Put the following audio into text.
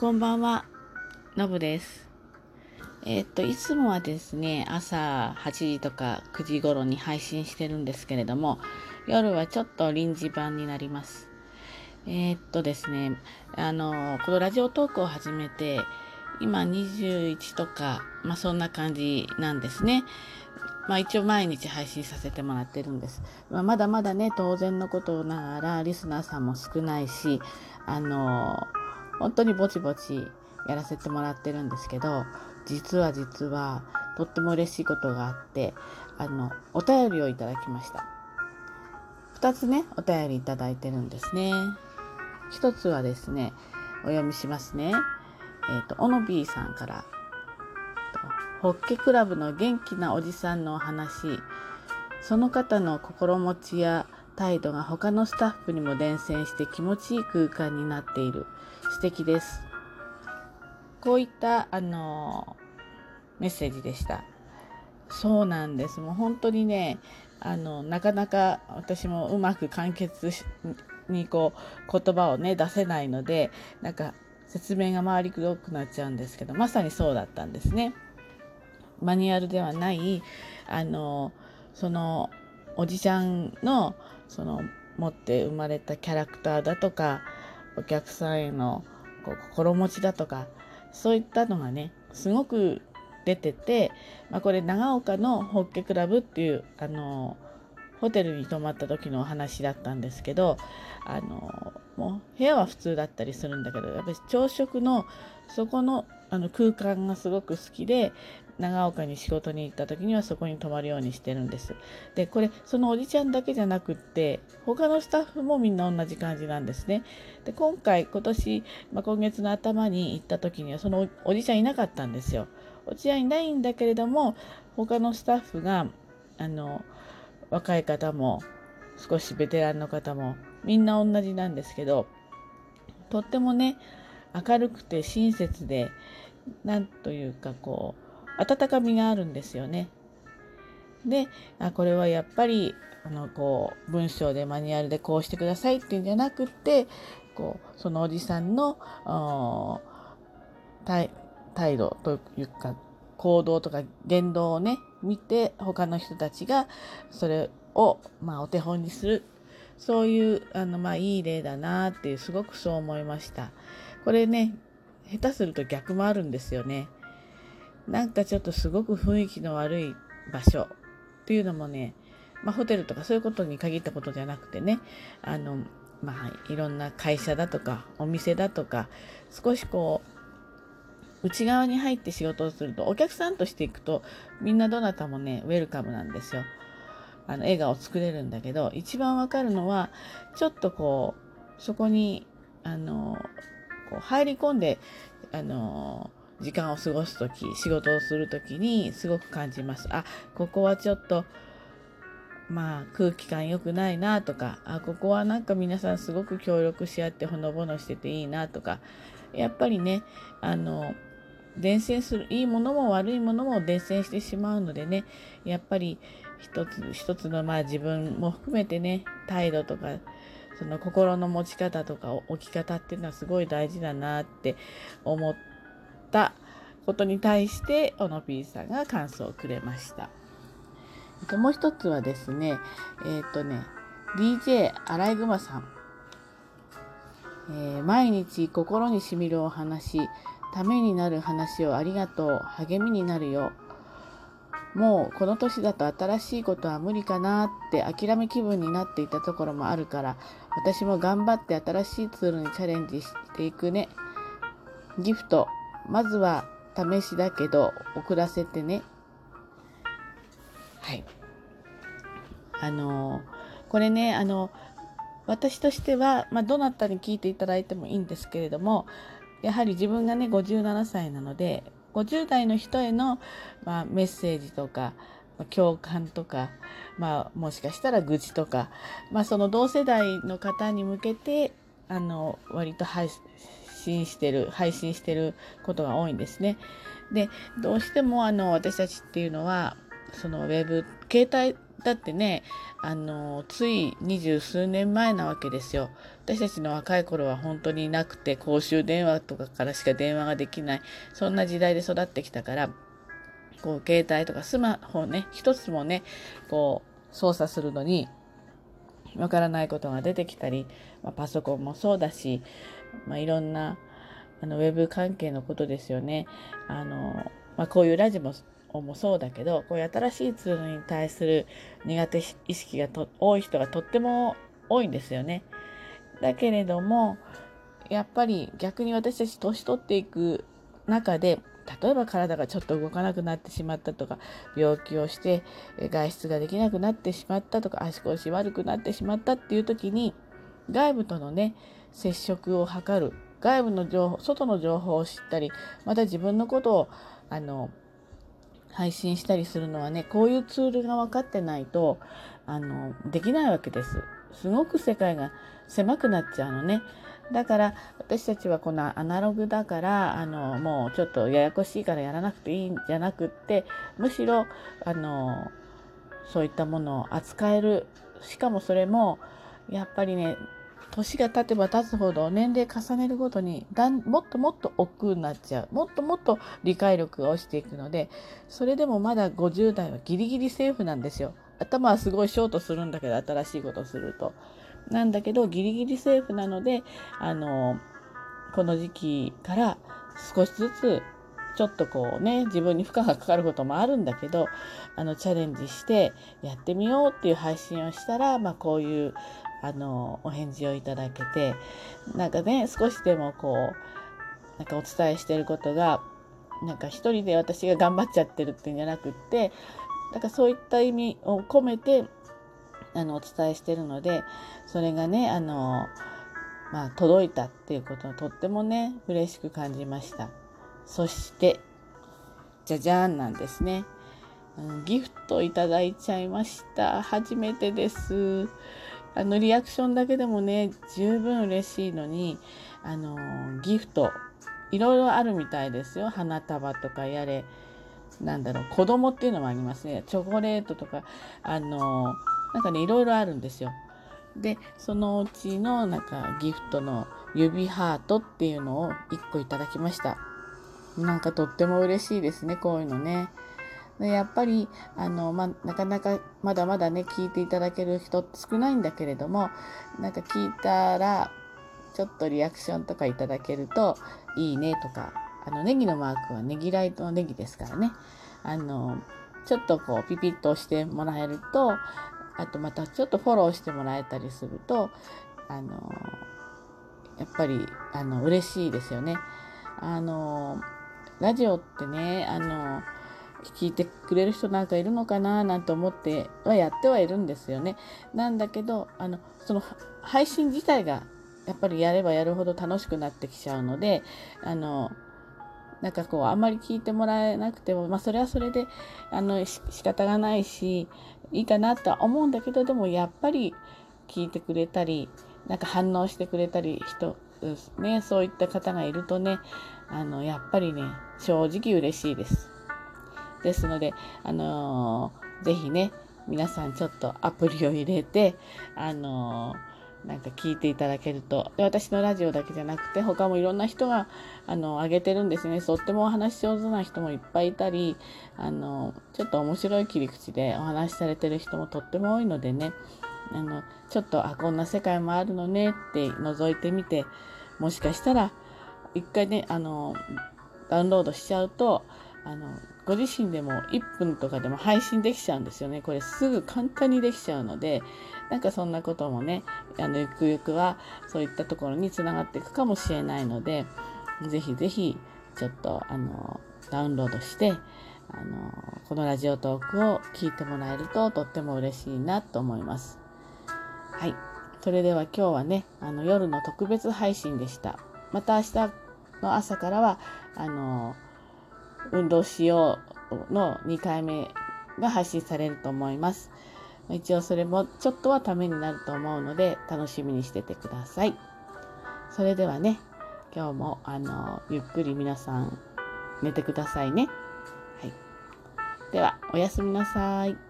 こんばんは、のぶです。えーっと、いつもはですね、朝8時とか9時頃に配信してるんですけれども、夜はちょっと臨時版になります。えーっとですね、あの、このラジオトークを始めて、今21とか、まあそんな感じなんですね。まあ一応毎日配信させてもらってるんです。まあ、まだまだね、当然のことながら、リスナーさんも少ないし、あの、本当にぼちぼちやらせてもらってるんですけど、実は実は、とっても嬉しいことがあって、あの、お便りをいただきました。二つね、お便りいただいてるんですね。一つはですね、お読みしますね。えっ、と、オノビーさんから、ホッケクラブの元気なおじさんのお話、その方の心持ちや態度が他のスタッフにも伝染して気持ちいい空間になっている。素敵です。こういった、あの、メッセージでした。そうなんです。もう本当にね、あの、なかなか私もうまく簡潔にこう、言葉をね、出せないので、なんか説明が回りくどくなっちゃうんですけど、まさにそうだったんですね。マニュアルではない、あの、その、おじちゃんの、その、持って生まれたキャラクターだとか、お客さんへのこう心持ちだとか、そういったのがね、すごく出てて、まあ、これ長岡のホッケクラブっていう、あの、ホテルに泊まった時のお話だったんですけど、あの、もう部屋は普通だったりするんだけど、やっぱり朝食のそこのあの空間がすごく好きで、長岡に仕事に行った時にはそこに泊まるようにしてるんです。で、これ、そのおじちゃんだけじゃなくって、他のスタッフもみんな同じ感じなんですね。で、今回、今年、まあ、今月の頭に行った時には、そのおじちゃんいなかったんですよ。おじちゃんいないんだけれども、他のスタッフが、あの、若い方も、少しベテランの方も、みんな同じなんですけど、とってもね、明るくて親切で、なんというかこう、温かみがあるんですよね。で、あこれはやっぱり、あの、こう、文章でマニュアルでこうしてくださいっていうんじゃなくって、こう、そのおじさんの、態態度というか、行動とか言動をね、見て、他の人たちがそれを、まあ、お手本にする。そういう、あの、まあ、いい例だなっていう、すごくそう思いました。これね、下手すると逆もあるんですよね。なんかちょっとすごく雰囲気の悪い場所っていうのもね、まあ、ホテルとかそういうことに限ったことじゃなくてね、あの、まあ、いろんな会社だとか、お店だとか、少しこう、内側に入って仕事をすると、お客さんとしていくと、みんなどなたもね、ウェルカムなんですよ。あの、笑顔を作れるんだけど、一番わかるのは、ちょっとこう、そこに、あの、こう入り込んで、あの、時間を過ごすとき、仕事をするときにすごく感じます。あ、ここはちょっと、まあ空気感良くないなとか、あ、ここはなんか皆さんすごく協力し合ってほのぼのしてていいなとか、やっぱりね、あの、伝染する、いいものも悪いものも伝染してしまうのでね、やっぱり一つ一つのまあ自分も含めてね、態度とか、その心の持ち方とか置き方っていうのはすごい大事だなって思ったことに対して、オノピーさんが感想をくれました。もう一つはですね、えっ、とね、DJ アライグマさん。えー、毎日心にしみるお話、ためになる話をありがとう、励みになるよ。もうこの年だと新しいことは無理かなって諦め気分になっていたところもあるから、私も頑張って新しいツールにチャレンジしていくね。ギフト、まずは試しだけど送らせてね。はい。あの、これね、あの、私としては、まあ、どなたに聞いていただいてもいいんですけれども、やはり自分がね、57歳なので、50代の人への、まあ、メッセージとか、まあ、共感とか、まあ、もしかしたら愚痴とか、まあ、その同世代の方に向けて、あの、割と配信してる、配信してることが多いんですね。で、どうしても、あの、私たちっていうのは、そのウェブ、携帯だってねあのつい二十数年前なわけですよ私たちの若い頃は本当になくて公衆電話とかからしか電話ができないそんな時代で育ってきたからこう携帯とかスマホね一つもねこう操作するのにわからないことが出てきたり、まあ、パソコンもそうだし、まあ、いろんなあのウェブ関係のことですよね。あのまあ、こういうラジオももそうだけどこういう新しいツールに対する苦手意識がと多い人がとっても多いんですよね。だけれどもやっぱり逆に私たち年取っていく中で例えば体がちょっと動かなくなってしまったとか病気をして外出ができなくなってしまったとか足腰悪くなってしまったっていう時に外部とのね接触を図る外部の情報外の情報を知ったりまた自分のことをあの配信したりするのはねこういうツールが分かってないとあのできないわけです。すごく世界が狭くなっちゃうのね。だから私たちはこのアナログだからあのもうちょっとややこしいからやらなくていいんじゃなくってむしろあのそういったものを扱えるしかもそれもやっぱりね年が経てば経つほど年齢重ねるごとにだんもっともっと億劫になっちゃうもっともっと理解力が落ちていくのでそれでもまだ50代はギリギリセーフなんですよ頭はすごいショートするんだけど新しいことすると。なんだけどギリギリセーフなのであのこの時期から少しずつちょっとこうね自分に負荷がかかることもあるんだけどあのチャレンジしてやってみようっていう配信をしたら、まあ、こういうあのお返事をいただけてなんかね少しでもこうなんかお伝えしてることがなんか一人で私が頑張っちゃってるっていうんじゃなくってだからそういった意味を込めてあのお伝えしてるのでそれがねあの、まあ、届いたっていうことはとってもね嬉しく感じました。そしてじゃじゃーんなんですね、ギフトいただいちゃいました。初めてです。あのリアクションだけでもね十分嬉しいのにあのギフトいろいろあるみたいですよ花束とかやれなんだろう子供っていうのもありますねチョコレートとかあのなんかねいろいろあるんですよ。でそのうちのなんかギフトの指ハートっていうのを1個いただきました。なんかとっても嬉しいですねこういうのね。でやっぱりあの、まなかなかまだまだね聞いていただける人って少ないんだけれどもなんか聞いたらちょっとリアクションとかいただけるといいねとかあのネギのマークはねぎらいのネギですからねあのちょっとこうピピッと押してもらえるとあとまたちょっとフォローしてもらえたりするとあのやっぱりあの嬉しいですよね。あのラジオってねあの聞いてくれる人なんかいるのかななんて思ってはやってはいるんですよね。なんだけどあのその配信自体がやっぱりやればやるほど楽しくなってきちゃうのであのなんかこうあんまり聞いてもらえなくてもまあそれはそれであの仕方がないしいいかなとは思うんだけどでもやっぱり聞いてくれたりなんか反応してくれたり人ねそういった方がいるとねあのやっぱりね正直嬉しいです。ですのであのー、ぜひね皆さんちょっとアプリを入れてあのーなんか聞いていただけると。で私のラジオだけじゃなくて他もいろんな人があの上げてるんですね。とってもお話し上手な人もいっぱいいたりあのちょっと面白い切り口でお話しされてる人もとっても多いのでね。あのちょっとあこんな世界もあるのねって覗いてみてもしかしたら一回ねあのダウンロードしちゃうとあのご自身でも1分とかでも配信できちゃうんですよねこれすぐ簡単にできちゃうのでなんかそんなこともねあのゆくゆくはそういったところにつながっていくかもしれないのでぜひぜひちょっとあのダウンロードしてあのこのラジオトークを聞いてもらえるととっても嬉しいなと思います。はい。それでは今日はね、あの夜の特別配信でした。また明日の朝からは、あの、運動しようの2回目が配信されると思います。一応それもちょっとはためになると思うので楽しみにしててください。それではね、今日もあのゆっくり皆さん寝てくださいね。はい。では、おやすみなさい。